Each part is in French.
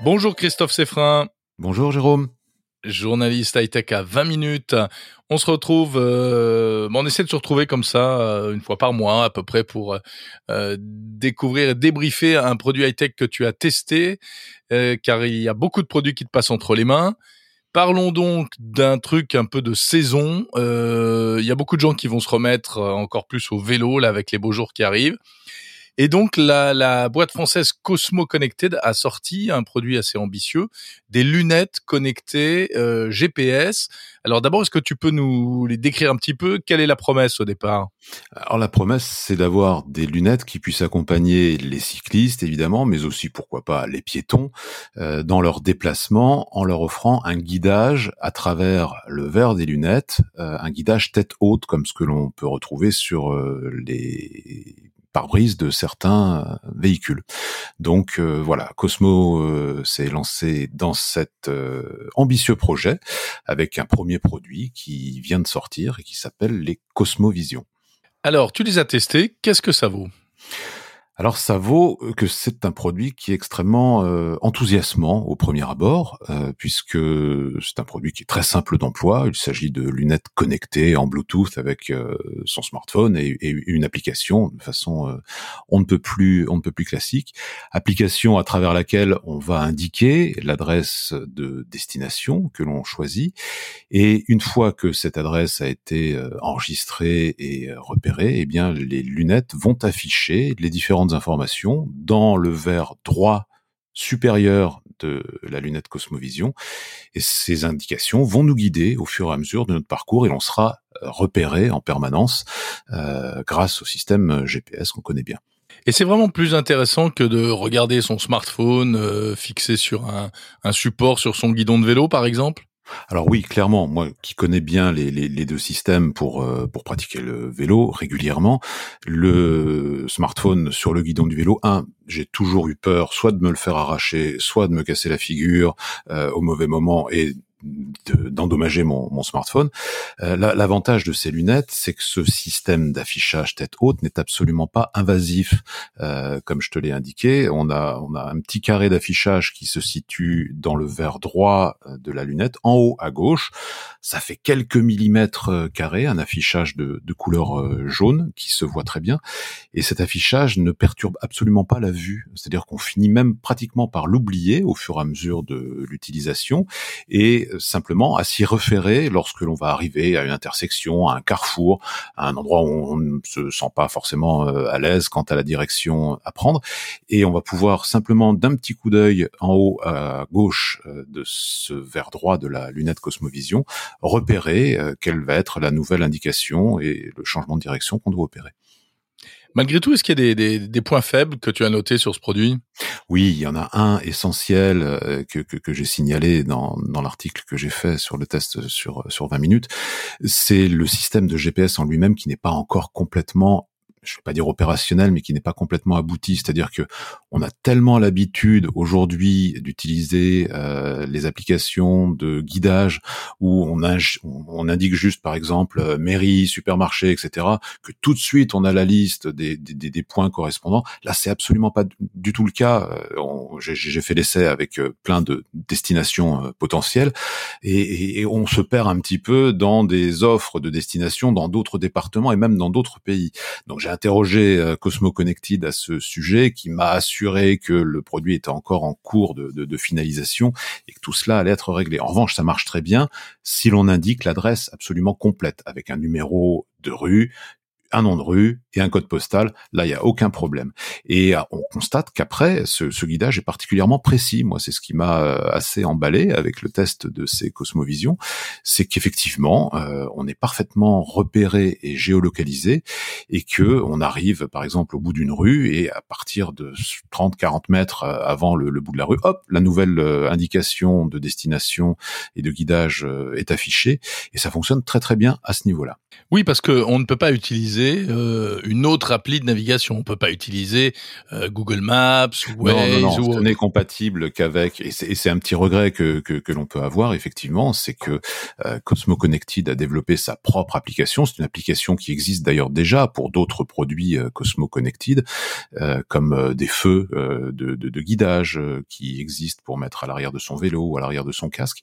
Bonjour Christophe Seffrin. Bonjour Jérôme. Journaliste high-tech à 20 minutes. On se retrouve, euh, on essaie de se retrouver comme ça euh, une fois par mois à peu près pour euh, découvrir et débriefer un produit high-tech que tu as testé, car il y a beaucoup de produits qui te passent entre les mains. Parlons donc d'un truc un peu de saison. Il y a beaucoup de gens qui vont se remettre encore plus au vélo avec les beaux jours qui arrivent. Et donc la, la, boîte française Cosmo Connected a sorti un produit assez ambitieux, des lunettes connectées euh, GPS. Alors d'abord, est-ce que tu peux nous les décrire un petit peu? Quelle est la promesse au départ? Alors la promesse, c'est d'avoir des lunettes qui puissent accompagner les cyclistes, évidemment, mais aussi pourquoi pas les piétons euh, dans leur déplacement, en leur offrant un guidage à travers le verre des lunettes, euh, un guidage tête haute comme ce que l'on peut retrouver sur euh, les pare-brise de certains euh, véhicules. Donc euh, voilà, Cosmo euh, s'est lancé dans cet ambitieux projet avec un premier produit qui vient de sortir et qui s'appelle les Cosmo Vision. Alors, tu les as testés, qu'est-ce que ça vaut? Alors ça vaut que c'est un produit qui est extrêmement euh, enthousiasmant au premier abord, euh, puisque c'est un produit qui est très simple d'emploi. Il s'agit de lunettes connectées en Bluetooth avec euh, son smartphone et, une application de façon on ne peut plus on ne peut plus classique. Application à travers laquelle on va indiquer l'adresse de destination que l'on choisit, et une fois que cette adresse a été enregistrée et repérée, eh bien les lunettes vont afficher les différentes informations dans le verre droit supérieur de la lunette Cosmovision. Et ces indications vont nous guider au fur et à mesure de notre parcours et l'on sera euh, repéré en permanence euh, grâce au système GPS qu'on connaît bien. Et c'est vraiment plus intéressant que de regarder son smartphone euh, fixé sur un support sur son guidon de vélo, par exemple? Alors oui, clairement, moi qui connais bien les, les, deux systèmes pour euh, pour pratiquer le vélo régulièrement, le smartphone sur le guidon du vélo, un, j'ai toujours eu peur, soit de me le faire arracher, soit de me casser la figure euh, au mauvais moment et d'endommager mon, mon, smartphone. Euh, L'avantage de ces lunettes, c'est que ce système d'affichage tête haute n'est absolument pas invasif, euh, comme je te l'ai indiqué. On a, on a un petit carré d'affichage qui se situe dans le verre droit euh, de la lunette, en haut à gauche. Ça fait quelques millimètres euh, carrés, un affichage de, de couleur euh, jaune qui se voit très bien. Et cet affichage ne perturbe absolument pas la vue. C'est-à-dire qu'on finit même pratiquement par l'oublier au fur et à mesure de l'utilisation. Et simplement à s'y référer lorsque l'on va arriver à une intersection, à un carrefour, à un endroit où on ne se sent pas forcément euh, à l'aise quant à la direction à prendre. Et on va pouvoir simplement d'un petit coup d'œil en haut à gauche euh, de ce verre droit de la lunette Cosmovision, repérer euh, quelle va être la nouvelle indication et le changement de direction qu'on doit opérer. Malgré tout, est-ce qu'il y a des, des, points faibles que tu as notés sur ce produit? Oui, il y en a un essentiel euh, que, que, que j'ai signalé dans, dans l'article que j'ai fait sur le test sur, sur 20 minutes. C'est le système de GPS en lui-même qui n'est pas encore complètement je vais pas dire opérationnel, mais qui n'est pas complètement abouti. C'est-à-dire que on a tellement l'habitude aujourd'hui d'utiliser euh, les applications de guidage où on, indique juste, par exemple, euh, mairie, supermarché, etc., que tout de suite on a la liste des, des, des points correspondants. Là, c'est absolument pas du tout le cas. Euh, j'ai fait l'essai avec euh, plein de destinations potentielles et, on se perd un petit peu dans des offres de destination dans d'autres départements et même dans d'autres pays. Donc j'ai interrogé euh, Cosmo Connected à ce sujet, qui m'a assuré que le produit était encore en cours de, de, de, finalisation et que tout cela allait être réglé. En revanche, ça marche très bien si l'on indique l'adresse absolument complète, avec un numéro de rue, un nom de rue et un code postal. Là, il y a aucun problème. Et euh, on constate qu'après, ce, ce, guidage est particulièrement précis. Moi, c'est ce qui m'a euh, assez emballé avec le test de ces Cosmovision, c'est qu'effectivement, euh, on est parfaitement repéré et géolocalisé, et que on arrive, par exemple, au bout d'une rue et à partir de 30-40 mètres avant le, le, bout de la rue, hop, la nouvelle indication de destination et de guidage est affichée, et ça fonctionne très très bien à ce niveau-là. Oui, parce que on ne peut pas utiliser utiliser euh, une autre appli de navigation. On peut pas utiliser euh, Google Maps ou Waze non, non, Ce n'est compatible qu'avec et c'est un petit regret que que, que l'on peut avoir effectivement, c'est que euh, Cosmo Connected a développé sa propre application. C'est une application qui existe d'ailleurs déjà pour d'autres produits Cosmo Connected, comme des feux de, de, de, guidage qui existent pour mettre à l'arrière de son vélo ou à l'arrière de son casque.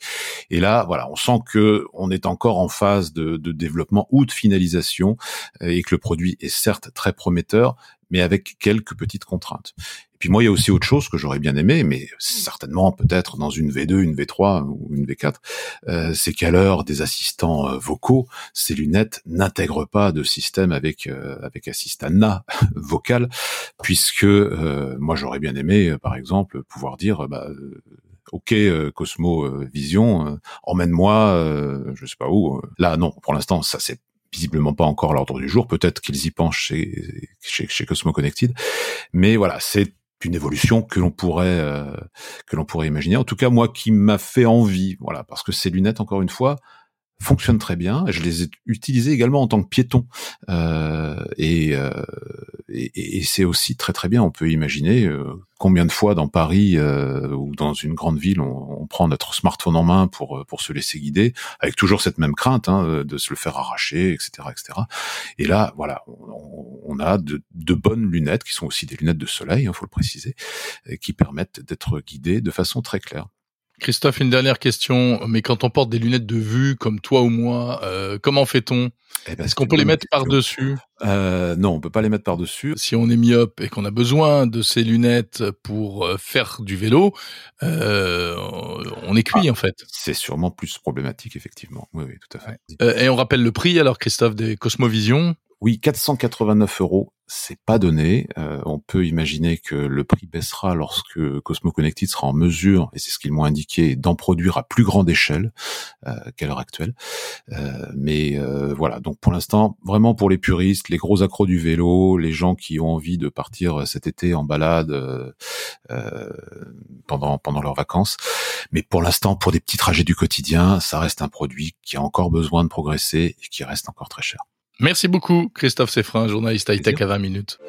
Et là, voilà, on sent que on est encore en phase de, de développement ou de finalisation et le produit est certes très prometteur, mais avec quelques petites contraintes. Et puis moi, il y a aussi autre chose que j'aurais bien aimé, mais certainement peut-être dans une V2, une V3 ou une V4, euh, c'est qu'à l'heure des assistants euh, vocaux, ces lunettes n'intègrent pas de système avec euh, avec assistana vocal, puisque euh, moi j'aurais bien aimé, par exemple, pouvoir dire bah, ok Cosmo Vision, emmène-moi, je sais pas où. Là non, pour l'instant ça c'est visiblement pas encore l'ordre du jour. Peut-être qu'ils y pensent chez, chez, Cosmo Connected, mais voilà, c'est une évolution que l'on pourrait que l'on pourrait imaginer. En tout cas, moi, qui m'a fait envie, voilà, parce que ces lunettes, encore une fois, fonctionnent très bien. Je les ai utilisées également en tant que piéton. Euh, et, euh, et, et c'est aussi très très bien. On peut imaginer euh, combien de fois dans Paris euh, ou dans une grande ville on, on, prend notre smartphone en main pour pour se laisser guider, avec toujours cette même crainte hein, de se le faire arracher, etc., etc. Et là, voilà, on, on a de, de, bonnes lunettes qui sont aussi des lunettes de soleil, il hein, faut le préciser, qui permettent d'être guidées de façon très claire. Christophe, une dernière question. Mais quand on porte des lunettes de vue, comme toi ou moi, euh, comment fait-on? Eh ben, Est-ce qu'on peut les mettre par-dessus? Euh, Non, on peut pas les mettre par-dessus. Si on est myope et qu'on a besoin de ces lunettes pour euh, faire du vélo, euh, on est cuit ah, en fait. C'est sûrement plus problématique, effectivement. Oui, oui, tout à fait. Euh, et on rappelle le prix alors, Christophe, des Cosmovision? Oui, 489 euros, c'est pas donné. Euh, on peut imaginer que le prix baissera lorsque Cosmo Connected sera en mesure, et c'est ce qu'ils m'ont indiqué, d'en produire à plus grande échelle euh, qu'à l'heure actuelle. Euh, mais voilà, donc pour l'instant, vraiment pour les puristes, les gros accros du vélo, les gens qui ont envie de partir cet été en balade pendant pendant leurs vacances. Mais pour l'instant, pour des petits trajets du quotidien, ça reste un produit qui a encore besoin de progresser et qui reste encore très cher. Merci beaucoup, Christophe Seffrin, journaliste high-tech à 20 minutes.